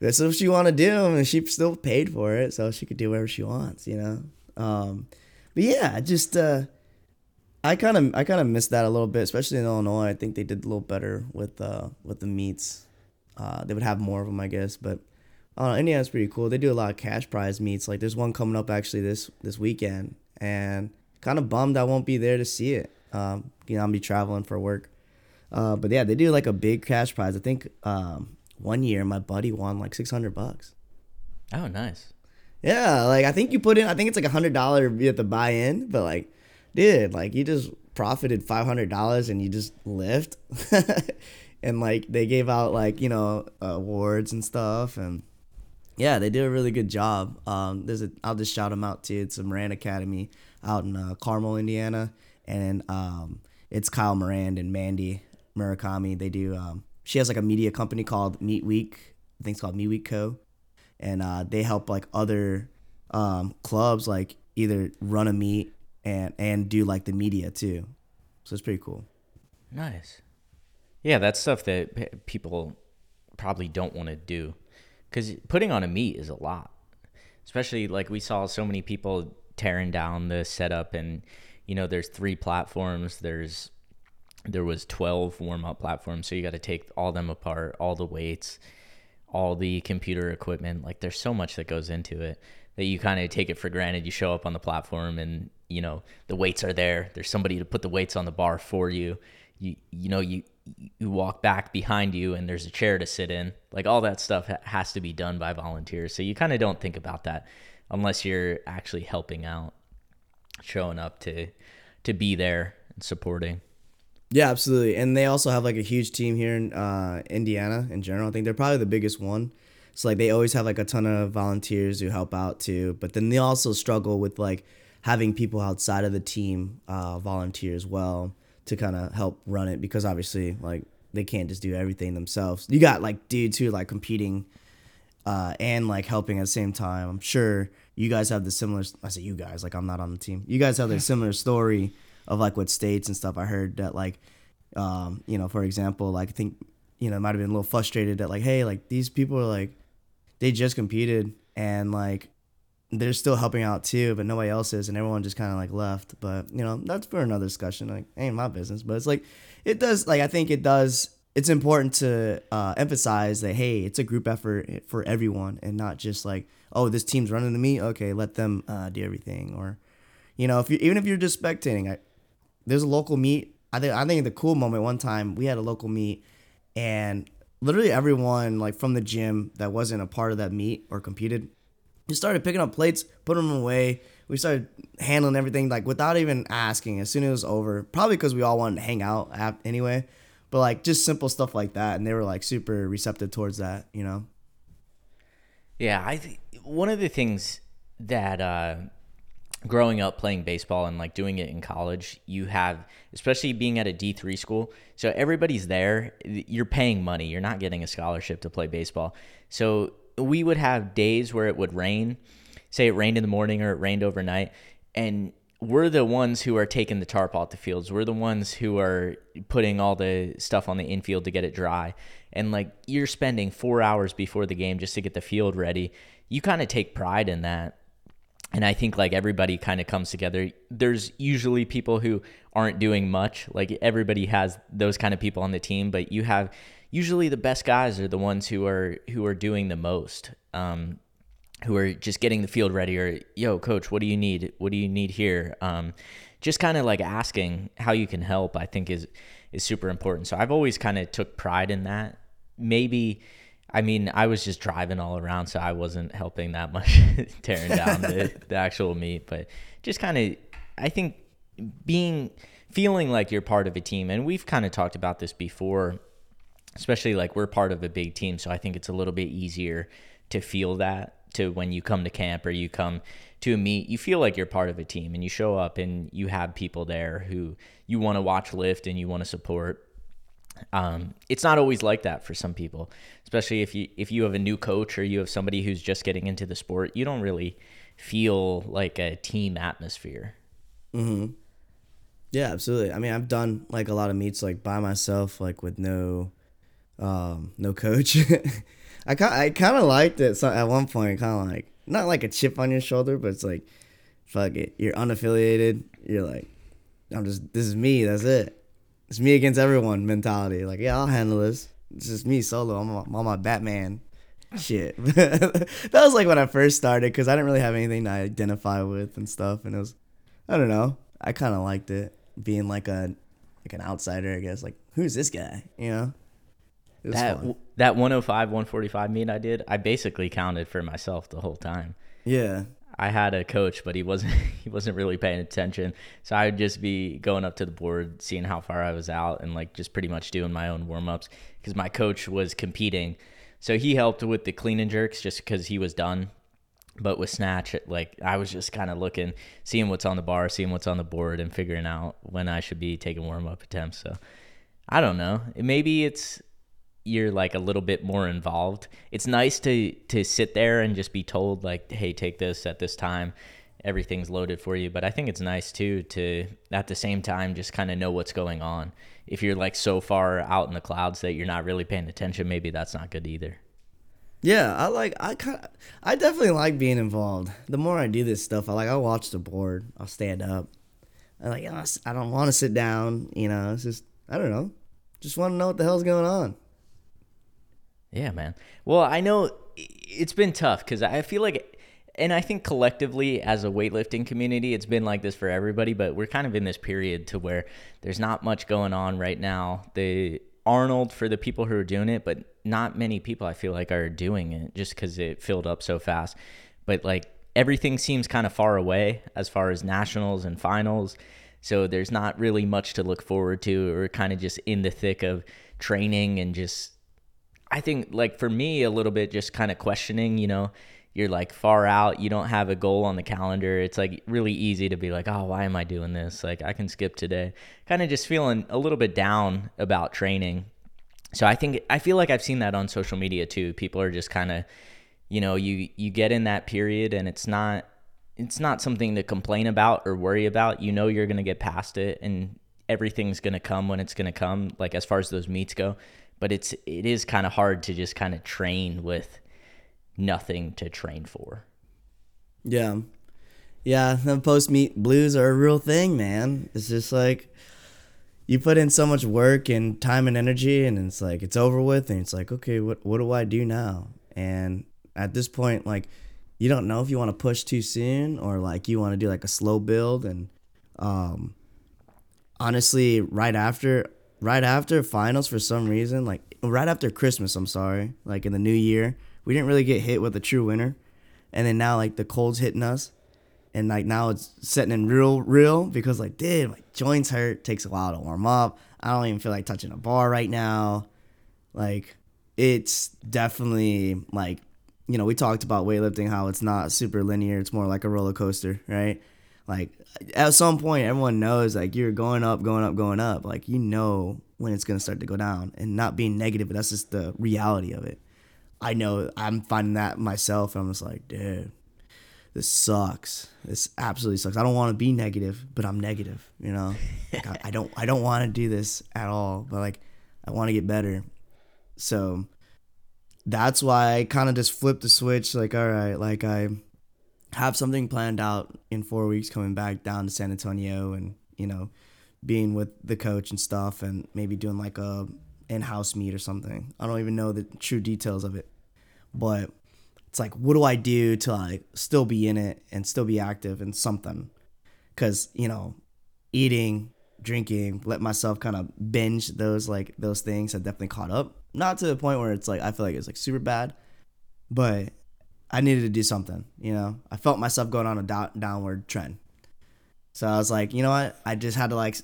that's what she want to do, and she still paid for it, so she could do whatever she wants, you know. Um, but yeah, just uh, I kind of I kind of missed that a little bit, especially in Illinois. I think they did a little better with uh with the meets. Uh, they would have more of them, I guess, but. Uh, Indiana's pretty cool. They do a lot of cash prize meets. Like there's one coming up actually this this weekend, and kind of bummed I won't be there to see it. Um, you know, I'll be traveling for work. Uh, but yeah, they do like a big cash prize. I think um, one year my buddy won like six hundred bucks. Oh, nice. Yeah, like I think you put in. I think it's like a hundred dollar you have to buy in, but like, dude, like you just profited five hundred dollars and you just lift, and like they gave out like you know awards and stuff, and yeah, they did a really good job. Um, there's a I'll just shout them out too. It's a Moran Academy out in uh, Carmel, Indiana, and um, it's Kyle Moran and Mandy Murakami. They do. Um, she has like a media company called Meet Week. I think it's called Meet Week Co. And uh, they help like other um, clubs like either run a meet and and do like the media too. So it's pretty cool. Nice. Yeah, that's stuff that people probably don't want to do because putting on a meet is a lot. Especially like we saw so many people tearing down the setup, and you know, there's three platforms. There's there was 12 warm up platforms, so you got to take all them apart, all the weights, all the computer equipment. Like there's so much that goes into it that you kind of take it for granted. You show up on the platform and you know the weights are there. There's somebody to put the weights on the bar for you. You you know you you walk back behind you and there's a chair to sit in. Like all that stuff has to be done by volunteers. So you kind of don't think about that unless you're actually helping out, showing up to to be there and supporting. Yeah, absolutely. And they also have like a huge team here in uh, Indiana in general. I think they're probably the biggest one. So like they always have like a ton of volunteers who help out too. But then they also struggle with like having people outside of the team uh, volunteer as well to kind of help run it because obviously like they can't just do everything themselves. You got like dudes who like competing uh, and like helping at the same time. I'm sure you guys have the similar. I say you guys like I'm not on the team. You guys have the similar story of like what states and stuff. I heard that like, um, you know, for example, like I think you know might have been a little frustrated that like, hey, like these people are like, they just competed and like they're still helping out too, but nobody else is, and everyone just kind of like left. But you know, that's for another discussion. Like, ain't my business. But it's like, it does. Like, I think it does. It's important to uh, emphasize that hey, it's a group effort for everyone, and not just like, oh, this team's running to me. Okay, let them uh, do everything. Or, you know, if you even if you're just spectating, I, there's a local meet. I think I think the cool moment one time we had a local meet, and literally everyone like from the gym that wasn't a part of that meet or competed just started picking up plates, putting them away. We started handling everything like without even asking. As soon as it was over, probably because we all wanted to hang out anyway. But like just simple stuff like that, and they were like super receptive towards that, you know. Yeah, I think one of the things that uh, growing up playing baseball and like doing it in college, you have especially being at a D three school. So everybody's there. You're paying money. You're not getting a scholarship to play baseball. So we would have days where it would rain. Say it rained in the morning or it rained overnight, and we're the ones who are taking the tarp off the fields. We're the ones who are putting all the stuff on the infield to get it dry. And like you're spending four hours before the game just to get the field ready. You kind of take pride in that. And I think like everybody kind of comes together. There's usually people who aren't doing much. Like everybody has those kind of people on the team, but you have usually the best guys are the ones who are who are doing the most. Um, who are just getting the field ready or yo coach what do you need what do you need here um, just kind of like asking how you can help i think is is super important so i've always kind of took pride in that maybe i mean i was just driving all around so i wasn't helping that much tearing down the, the actual meet. but just kind of i think being feeling like you're part of a team and we've kind of talked about this before especially like we're part of a big team, so I think it's a little bit easier to feel that to when you come to camp or you come to a meet, you feel like you're part of a team and you show up and you have people there who you want to watch lift and you want to support. Um, it's not always like that for some people, especially if you if you have a new coach or you have somebody who's just getting into the sport. You don't really feel like a team atmosphere. Hmm. Yeah, absolutely. I mean, I've done like a lot of meets like by myself, like with no um, no coach. I kind I kind of liked it. So at one point, kind of like not like a chip on your shoulder, but it's like, fuck it, you're unaffiliated. You're like, I'm just this is me. That's it. It's me against everyone mentality. Like, yeah, I'll handle this. It's just me solo. I'm, I'm on my Batman shit. that was like when I first started because I didn't really have anything to identify with and stuff. And it was, I don't know. I kind of liked it being like a like an outsider, I guess. Like, who's this guy? You know that fun. that 105 145 meet I did, I basically counted for myself the whole time. Yeah. I had a coach, but he wasn't he wasn't really paying attention. So I would just be going up to the board, seeing how far I was out, and like just pretty much doing my own warm ups because my coach was competing. So he helped with the clean and jerks just because he was done. But with snatch, like I was just kind of looking, seeing what's on the bar, seeing what's on the board, and figuring out when I should be taking warm up attempts. So I don't know. Maybe it's you're like a little bit more involved. It's nice to to sit there and just be told like, "Hey, take this at this time." Everything's loaded for you, but I think it's nice too to at the same time just kind of know what's going on. If you're like so far out in the clouds that you're not really paying attention, maybe that's not good either. Yeah, I like I kind I definitely like being involved. The more I do this stuff, I like I watch the board. I'll stand up. I like I don't want to sit down. You know, it's just I don't know. Just want to know what the hell's going on. Yeah, man. Well, I know it's been tough because I feel like, and I think collectively as a weightlifting community, it's been like this for everybody, but we're kind of in this period to where there's not much going on right now. The Arnold for the people who are doing it, but not many people I feel like are doing it just because it filled up so fast. But like everything seems kind of far away as far as nationals and finals. So there's not really much to look forward to or kind of just in the thick of training and just I think like for me a little bit just kind of questioning, you know, you're like far out, you don't have a goal on the calendar. It's like really easy to be like, "Oh, why am I doing this? Like I can skip today." Kind of just feeling a little bit down about training. So I think I feel like I've seen that on social media too. People are just kind of you know, you you get in that period and it's not it's not something to complain about or worry about. You know you're going to get past it and everything's going to come when it's going to come like as far as those meets go. But it's it is kind of hard to just kind of train with nothing to train for. Yeah. Yeah, the post meet blues are a real thing, man. It's just like you put in so much work and time and energy and it's like it's over with and it's like, okay, what what do I do now? And at this point, like you don't know if you want to push too soon or like you want to do like a slow build and um honestly right after right after finals for some reason like right after christmas i'm sorry like in the new year we didn't really get hit with a true winter and then now like the cold's hitting us and like now it's setting in real real because like dude my joints hurt takes a while to warm up. I don't even feel like touching a bar right now. Like it's definitely like you know we talked about weightlifting how it's not super linear it's more like a roller coaster right? Like at some point everyone knows like you're going up going up going up. Like you know when it's going to start to go down and not being negative but that's just the reality of it. I know i'm finding that myself and i'm just like dude this sucks. This absolutely sucks. I don't want to be negative but i'm negative you know? Like, I, I don't i don't want to do this at all but like i want to get better. So that's why i kind of just flipped the switch like all right like i have something planned out in four weeks coming back down to San Antonio and, you know, being with the coach and stuff and maybe doing like a in-house meet or something. I don't even know the true details of it. But it's like what do I do to like still be in it and still be active and something? Cuz, you know, eating, drinking, let myself kind of binge those like those things have definitely caught up. Not to the point where it's like I feel like it's like super bad, but I needed to do something. You know, I felt myself going on a do- downward trend. So I was like, you know what? I just had to like,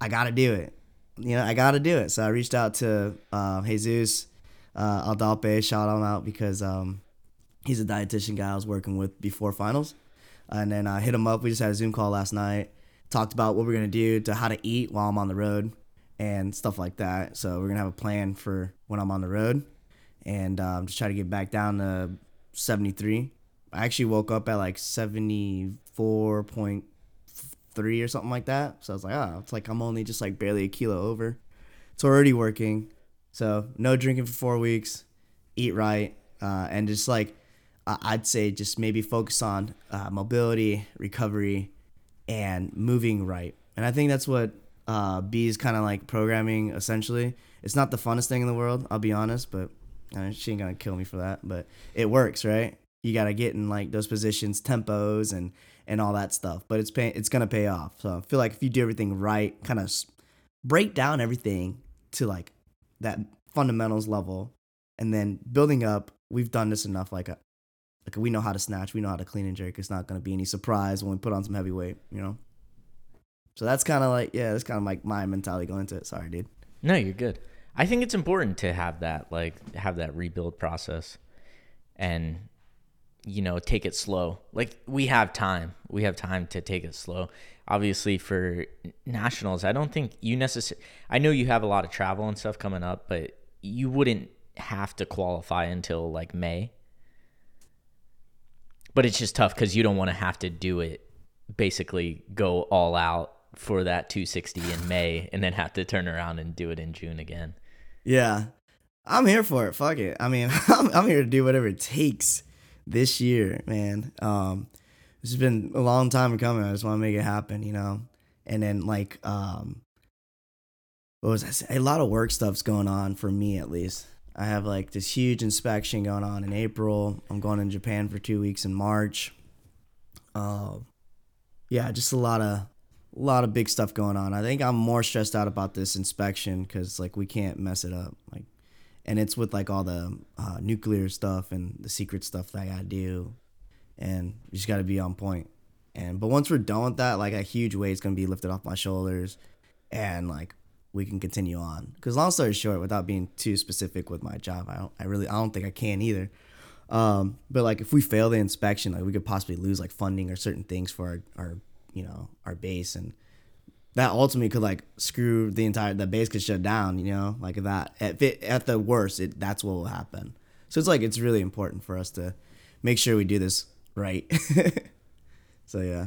I got to do it. You know, I got to do it. So I reached out to uh, Jesus uh, Aldalpe, shout him out because um, he's a dietitian guy I was working with before finals. And then I hit him up. We just had a Zoom call last night. Talked about what we're gonna do to how to eat while I'm on the road and stuff like that. So we're gonna have a plan for when I'm on the road, and um, just try to get back down to 73. I actually woke up at like 74.3 or something like that. So I was like, oh, it's like I'm only just like barely a kilo over. It's already working. So no drinking for four weeks, eat right, uh, and just like I'd say, just maybe focus on uh, mobility, recovery, and moving right. And I think that's what uh, B is kind of like programming essentially. It's not the funnest thing in the world, I'll be honest, but uh, she ain't gonna kill me for that. But it works, right? You gotta get in like those positions, tempos, and and all that stuff. But it's pay, it's gonna pay off. So I feel like if you do everything right, kind of break down everything to like that fundamentals level, and then building up. We've done this enough. Like, a, like we know how to snatch, we know how to clean and jerk. It's not gonna be any surprise when we put on some heavyweight, you know. So that's kind of like yeah, that's kind of like my mentality going into it. Sorry, dude. No, you're good. I think it's important to have that like have that rebuild process and you know, take it slow. Like we have time. We have time to take it slow. Obviously for nationals, I don't think you necessarily I know you have a lot of travel and stuff coming up, but you wouldn't have to qualify until like May. But it's just tough cuz you don't want to have to do it basically go all out for that 260 in May and then have to turn around and do it in June again. Yeah. I'm here for it. Fuck it. I mean, I'm, I'm here to do whatever it takes this year, man. Um, this has been a long time coming. I just want to make it happen, you know? And then, like, um, what was I saying? A lot of work stuff's going on for me, at least. I have like this huge inspection going on in April. I'm going in Japan for two weeks in March. Uh, yeah, just a lot of a lot of big stuff going on. I think I'm more stressed out about this inspection because like we can't mess it up. Like, and it's with like all the uh, nuclear stuff and the secret stuff that I gotta do, and you just gotta be on point. And but once we're done with that, like a huge weight's gonna be lifted off my shoulders, and like we can continue on. Because long story short, without being too specific with my job, I don't, I really, I don't think I can either. Um, but like if we fail the inspection, like we could possibly lose like funding or certain things for our, our you know, our base, and that ultimately could like screw the entire the base could shut down. You know, like that at at the worst, it that's what will happen. So it's like it's really important for us to make sure we do this right. so yeah.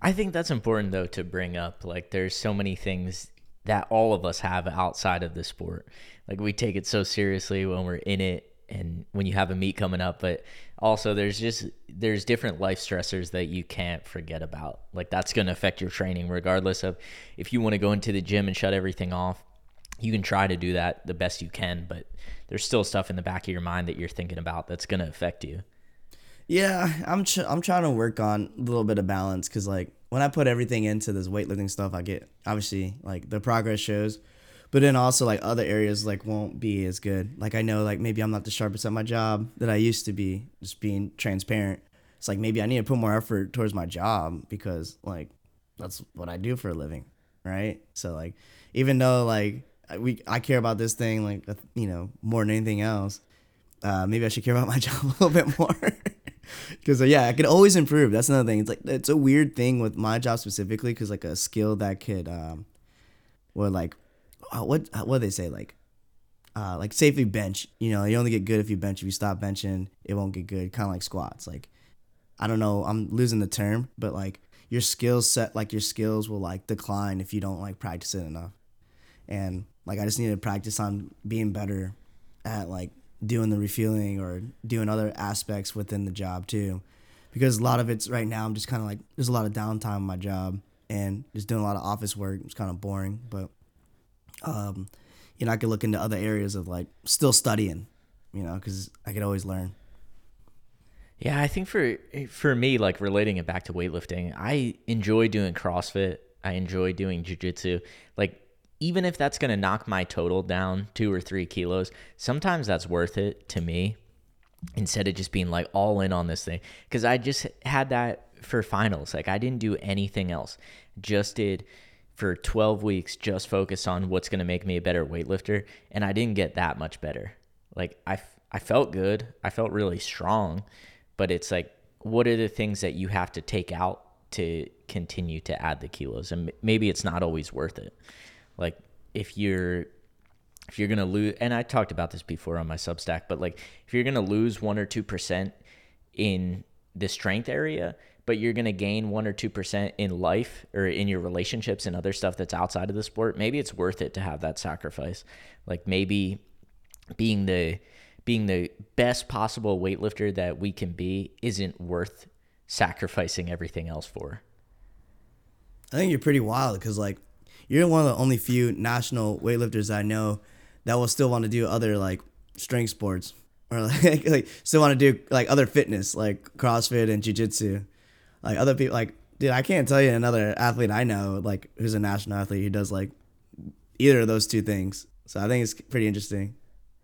I think that's important though to bring up. Like there's so many things that all of us have outside of the sport. Like we take it so seriously when we're in it and when you have a meet coming up, but also there's just there's different life stressors that you can't forget about. Like that's going to affect your training regardless of if you want to go into the gym and shut everything off. You can try to do that the best you can, but there's still stuff in the back of your mind that you're thinking about that's going to affect you. Yeah, I'm ch- I'm trying to work on a little bit of balance cuz like when I put everything into this weightlifting stuff, I get obviously like the progress shows, but then also like other areas like won't be as good. Like I know like maybe I'm not the sharpest at my job that I used to be. Just being transparent. It's like maybe I need to put more effort towards my job because like that's what I do for a living, right? So like even though like we I care about this thing like you know more than anything else, uh, maybe I should care about my job a little bit more. because uh, yeah, I could always improve. That's another thing. It's like it's a weird thing with my job specifically because like a skill that could um, well like uh, what uh, what do they say like uh, like safely bench. You know, you only get good if you bench. If you stop benching, it won't get good. Kind of like squats. Like I don't know, I'm losing the term, but like your skills set, like your skills will like decline if you don't like practice it enough. And like I just need to practice on being better at like doing the refueling or doing other aspects within the job too because a lot of it's right now i'm just kind of like there's a lot of downtime in my job and just doing a lot of office work it's kind of boring but um you know i could look into other areas of like still studying you know because i could always learn yeah i think for for me like relating it back to weightlifting i enjoy doing crossfit i enjoy doing jiu-jitsu like even if that's to knock my total down two or three kilos, sometimes that's worth it to me instead of just being like all in on this thing. Because I just had that for finals. Like I didn't do anything else, just did for 12 weeks, just focus on what's going to make me a better weightlifter. And I didn't get that much better. Like I, I felt good, I felt really strong, but it's like, what are the things that you have to take out to continue to add the kilos? And maybe it's not always worth it. Like if you're if you're gonna lose, and I talked about this before on my Substack, but like if you're gonna lose one or two percent in the strength area, but you're gonna gain one or two percent in life or in your relationships and other stuff that's outside of the sport, maybe it's worth it to have that sacrifice. Like maybe being the being the best possible weightlifter that we can be isn't worth sacrificing everything else for. I think you're pretty wild because like you're one of the only few national weightlifters I know that will still want to do other like strength sports or like, like still want to do like other fitness like CrossFit and jiu-jitsu. Like other people like dude, I can't tell you another athlete I know like who's a national athlete who does like either of those two things. So I think it's pretty interesting.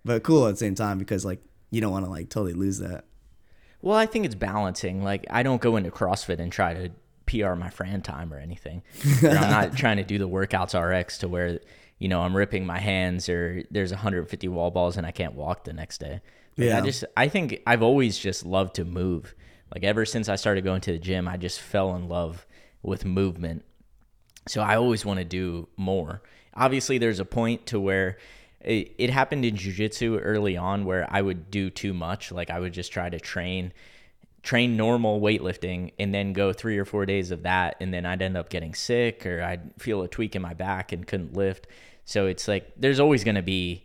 But cool at the same time because like you don't want to like totally lose that. Well, I think it's balancing. Like I don't go into CrossFit and try to PR my Fran time or anything. I'm not trying to do the workouts RX to where you know I'm ripping my hands or there's 150 wall balls and I can't walk the next day. Like, yeah. I just I think I've always just loved to move. Like ever since I started going to the gym, I just fell in love with movement. So I always want to do more. Obviously, there's a point to where it, it happened in jujitsu early on where I would do too much. Like I would just try to train train normal weightlifting and then go three or four days of that and then I'd end up getting sick or I'd feel a tweak in my back and couldn't lift. So it's like there's always going to be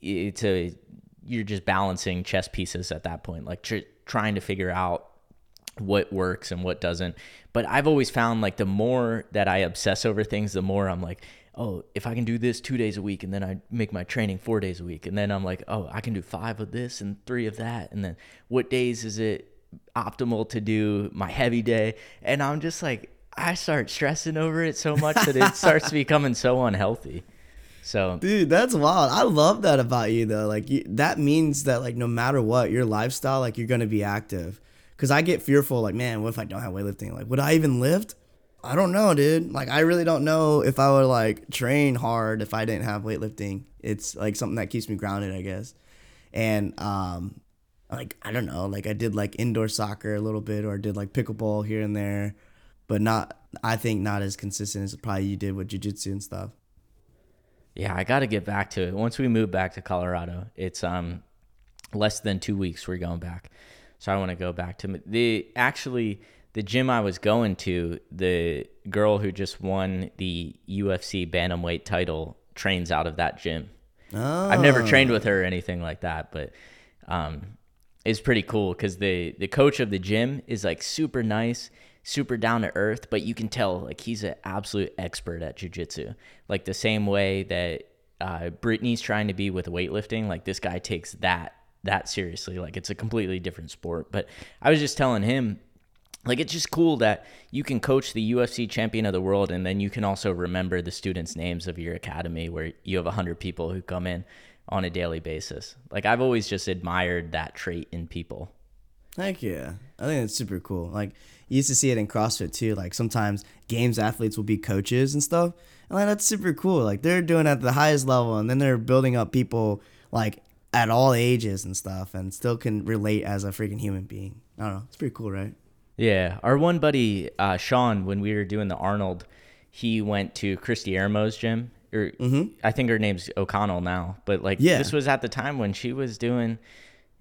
it's a you're just balancing chess pieces at that point like tr- trying to figure out what works and what doesn't. But I've always found like the more that I obsess over things the more I'm like oh, if I can do this two days a week and then I make my training four days a week and then I'm like, oh, I can do five of this and three of that. And then what days is it optimal to do my heavy day. And I'm just like, I start stressing over it so much that it starts becoming so unhealthy. So, dude, that's wild. I love that about you though. Like you, that means that like no matter what your lifestyle, like you're gonna be active. Because I get fearful. Like, man, what if I don't have weightlifting? Like, would I even lift? I don't know, dude. Like, I really don't know if I would like train hard if I didn't have weightlifting. It's like something that keeps me grounded, I guess. And um, like I don't know, like I did like indoor soccer a little bit, or did like pickleball here and there, but not. I think not as consistent as probably you did with jujitsu and stuff. Yeah, I got to get back to it. Once we move back to Colorado, it's um less than two weeks we're going back, so I want to go back to the actually the gym I was going to. The girl who just won the UFC bantamweight title trains out of that gym. Oh. I've never trained with her or anything like that, but um, it's pretty cool because the the coach of the gym is like super nice super down to earth, but you can tell like he's an absolute expert at jujitsu. Like the same way that uh, Brittany's trying to be with weightlifting, like this guy takes that that seriously. Like it's a completely different sport. But I was just telling him, like it's just cool that you can coach the UFC champion of the world, and then you can also remember the students' names of your academy, where you have hundred people who come in on a daily basis. Like I've always just admired that trait in people. Heck yeah. I think it's super cool. Like you used to see it in CrossFit too. Like sometimes games athletes will be coaches and stuff. And like that's super cool. Like they're doing at the highest level and then they're building up people like at all ages and stuff and still can relate as a freaking human being. I don't know. It's pretty cool, right? Yeah. Our one buddy, uh, Sean, when we were doing the Arnold, he went to Kristi Eramo's gym. Or mm-hmm. I think her name's O'Connell now. But like yeah. this was at the time when she was doing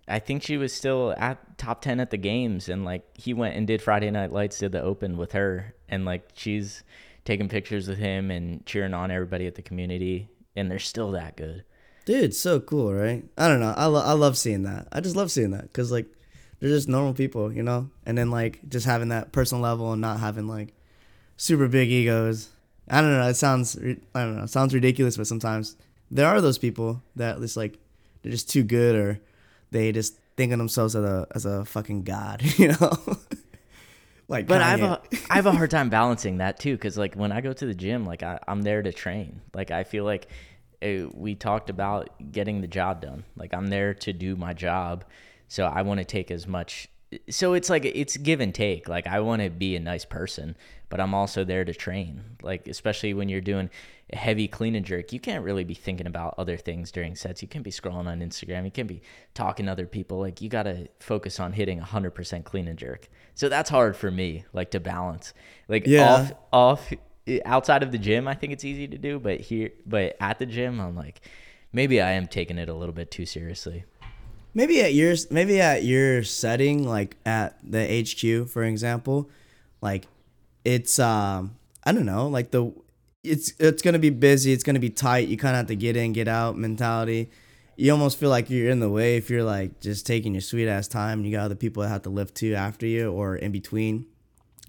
I think she was still at top 10 at the games and like he went and did Friday Night Lights did the open with her and like she's taking pictures with him and cheering on everybody at the community and they're still that good. Dude, so cool, right? I don't know. I, lo- I love seeing that. I just love seeing that cuz like they're just normal people, you know? And then like just having that personal level and not having like super big egos. I don't know. It sounds I don't know. It sounds ridiculous, but sometimes there are those people that just like they're just too good or they just think of themselves as a as a fucking god, you know. like, but I have a I have a hard time balancing that too, because like when I go to the gym, like I, I'm there to train. Like I feel like it, eh, we talked about getting the job done. Like I'm there to do my job, so I want to take as much. So it's like it's give and take. Like I want to be a nice person, but I'm also there to train. Like especially when you're doing a heavy clean and jerk, you can't really be thinking about other things during sets. You can't be scrolling on Instagram. You can't be talking to other people. Like you got to focus on hitting 100% clean and jerk. So that's hard for me, like to balance. Like yeah. off off outside of the gym, I think it's easy to do, but here but at the gym, I'm like maybe I am taking it a little bit too seriously. Maybe at your maybe at your setting like at the HQ for example, like it's um I don't know, like the it's it's gonna be busy. It's gonna be tight. You kind of have to get in, get out mentality. You almost feel like you're in the way if you're like just taking your sweet ass time. And you got other people that have to lift too after you or in between.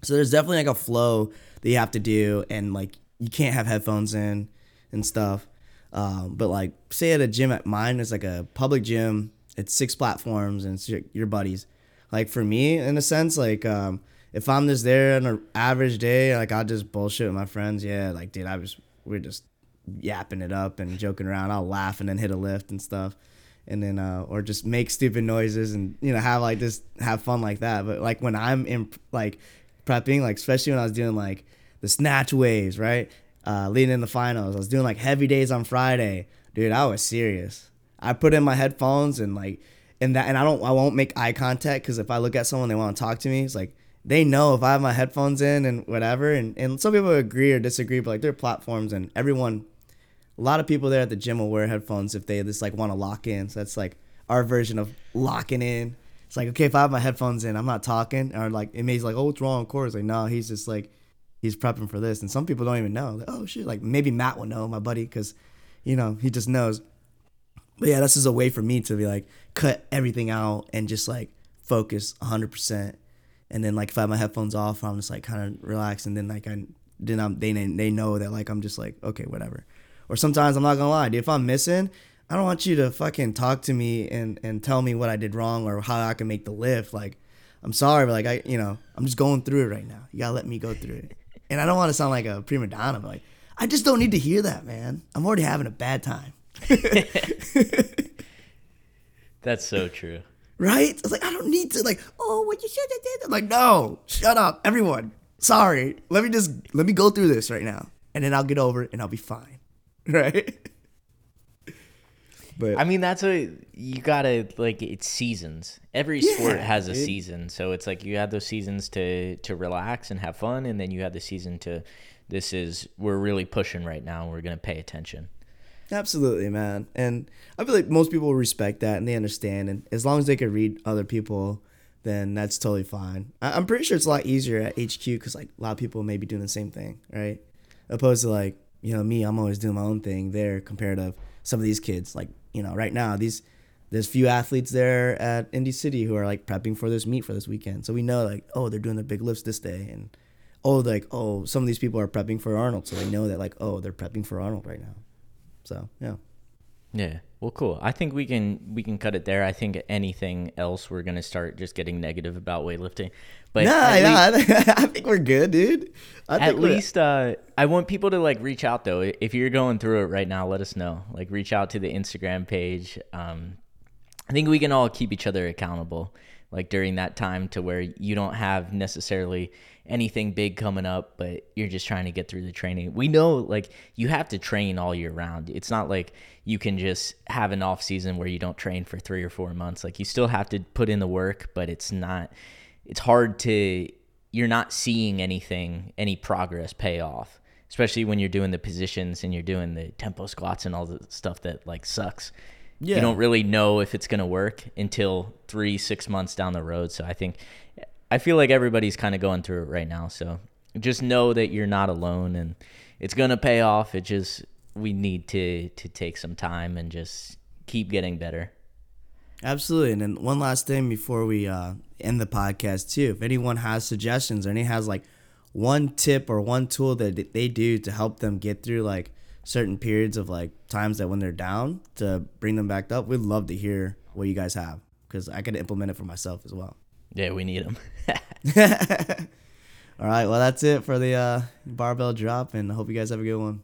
So there's definitely like a flow that you have to do, and like you can't have headphones in and stuff. Um, but like say at a gym at mine, it's like a public gym. It's six platforms and it's your, buddies. Like for me, in a sense, like um, if I'm just there on an average day, like I'll just bullshit with my friends. Yeah, like dude, I was we're just yapping it up and joking around. I'll laugh and then hit a lift and stuff, and then uh, or just make stupid noises and you know have like just have fun like that. But like when I'm in like prepping, like especially when I was doing like the snatch waves, right? Uh, leading in the finals, I was doing like heavy days on Friday, dude. I was serious. I put in my headphones and like and that and I don't I won't make eye contact because if I look at someone they want to talk to me, it's like they know if I have my headphones in and whatever. And, and some people agree or disagree, but like their platforms and everyone, a lot of people there at the gym will wear headphones if they just like want to lock in. So that's like our version of locking in. It's like, okay, if I have my headphones in, I'm not talking. Or like, it may be like, oh, what's wrong? Of course. Like, no, he's just like, he's prepping for this. And some people don't even know. Like, oh, shit. Like, maybe Matt will know, my buddy, because, you know, he just knows. But yeah, this is a way for me to be like, cut everything out and just like focus 100% and then like if I have my headphones off, I'm just like kind of relaxed, and then like I then I'm they they know that like I'm just like okay whatever. Or sometimes I'm not gonna lie, dude, if I'm missing, I don't want you to fucking talk to me and and tell me what I did wrong or how I can make the lift. Like I'm sorry, but like I you know I'm just going through it right now. You gotta let me go through it. And I don't want to sound like a prima donna, but like I just don't need to hear that, man. I'm already having a bad time. That's so true. right? It's like I don't need to like, oh, what you should have did. I'm like, no, shut up, everyone. Sorry, let me just let me go through this right now, and then I'll get over it, and I'll be fine, right? But I mean, that's a you gotta like it's seasons. Every yeah, sport has a season, so it's like you have those seasons to to relax and have fun, and then you have the season to this is we're really pushing right now. We're gonna pay attention. Absolutely, man. And I feel like most people respect that and they understand. And as long as they can read other people, then that's totally fine. I- am pretty sure it's a lot easier at HQ because like a lot of people may be doing the same thing, right? Opposed to like you know me, I'm always doing my own thing there compared to some of these kids. Like you know right now these there's few athletes there at Indy City who are like prepping for this meet for this weekend. So we know like oh they're doing the big lifts this day and oh like oh some of these people are prepping for Arnold, so they know that like oh they're prepping for Arnold right now. So yeah. Yeah. Well, cool. I think we can we can cut it there. I think anything else we're gonna start just getting negative about weightlifting. But nah, yeah, I think we're good, dude. I at least uh, I want people to like reach out though. If you're going through it right now, let us know. Like reach out to the Instagram page. Um, I think we can all keep each other accountable. Like during that time to where you don't have necessarily anything big coming up, but you're just trying to get through the training. We know like you have to train all year round. It's not like you can just have an off season where you don't train for 3 or 4 months. Like you still have to put in the work, but it's not it's hard to you're not seeing anything any progress pay off especially when you're doing the positions and you're doing the tempo squats and all the stuff that like sucks yeah. you don't really know if it's going to work until three six months down the road so i think I feel like everybody's kind of going through it right now. So just know that you're not alone and it's going to pay off. It just, we need to, to take some time and just keep getting better. Absolutely. And then one last thing before we uh, end the podcast, too. If anyone has suggestions or any has like one tip or one tool that they do to help them get through like certain periods of like times that when they're down to bring them back up, we'd love to hear what you guys have because I could implement it for myself as well. Yeah, we need them. All right, well that's it for the uh, barbell drop, and I hope you guys have a good one.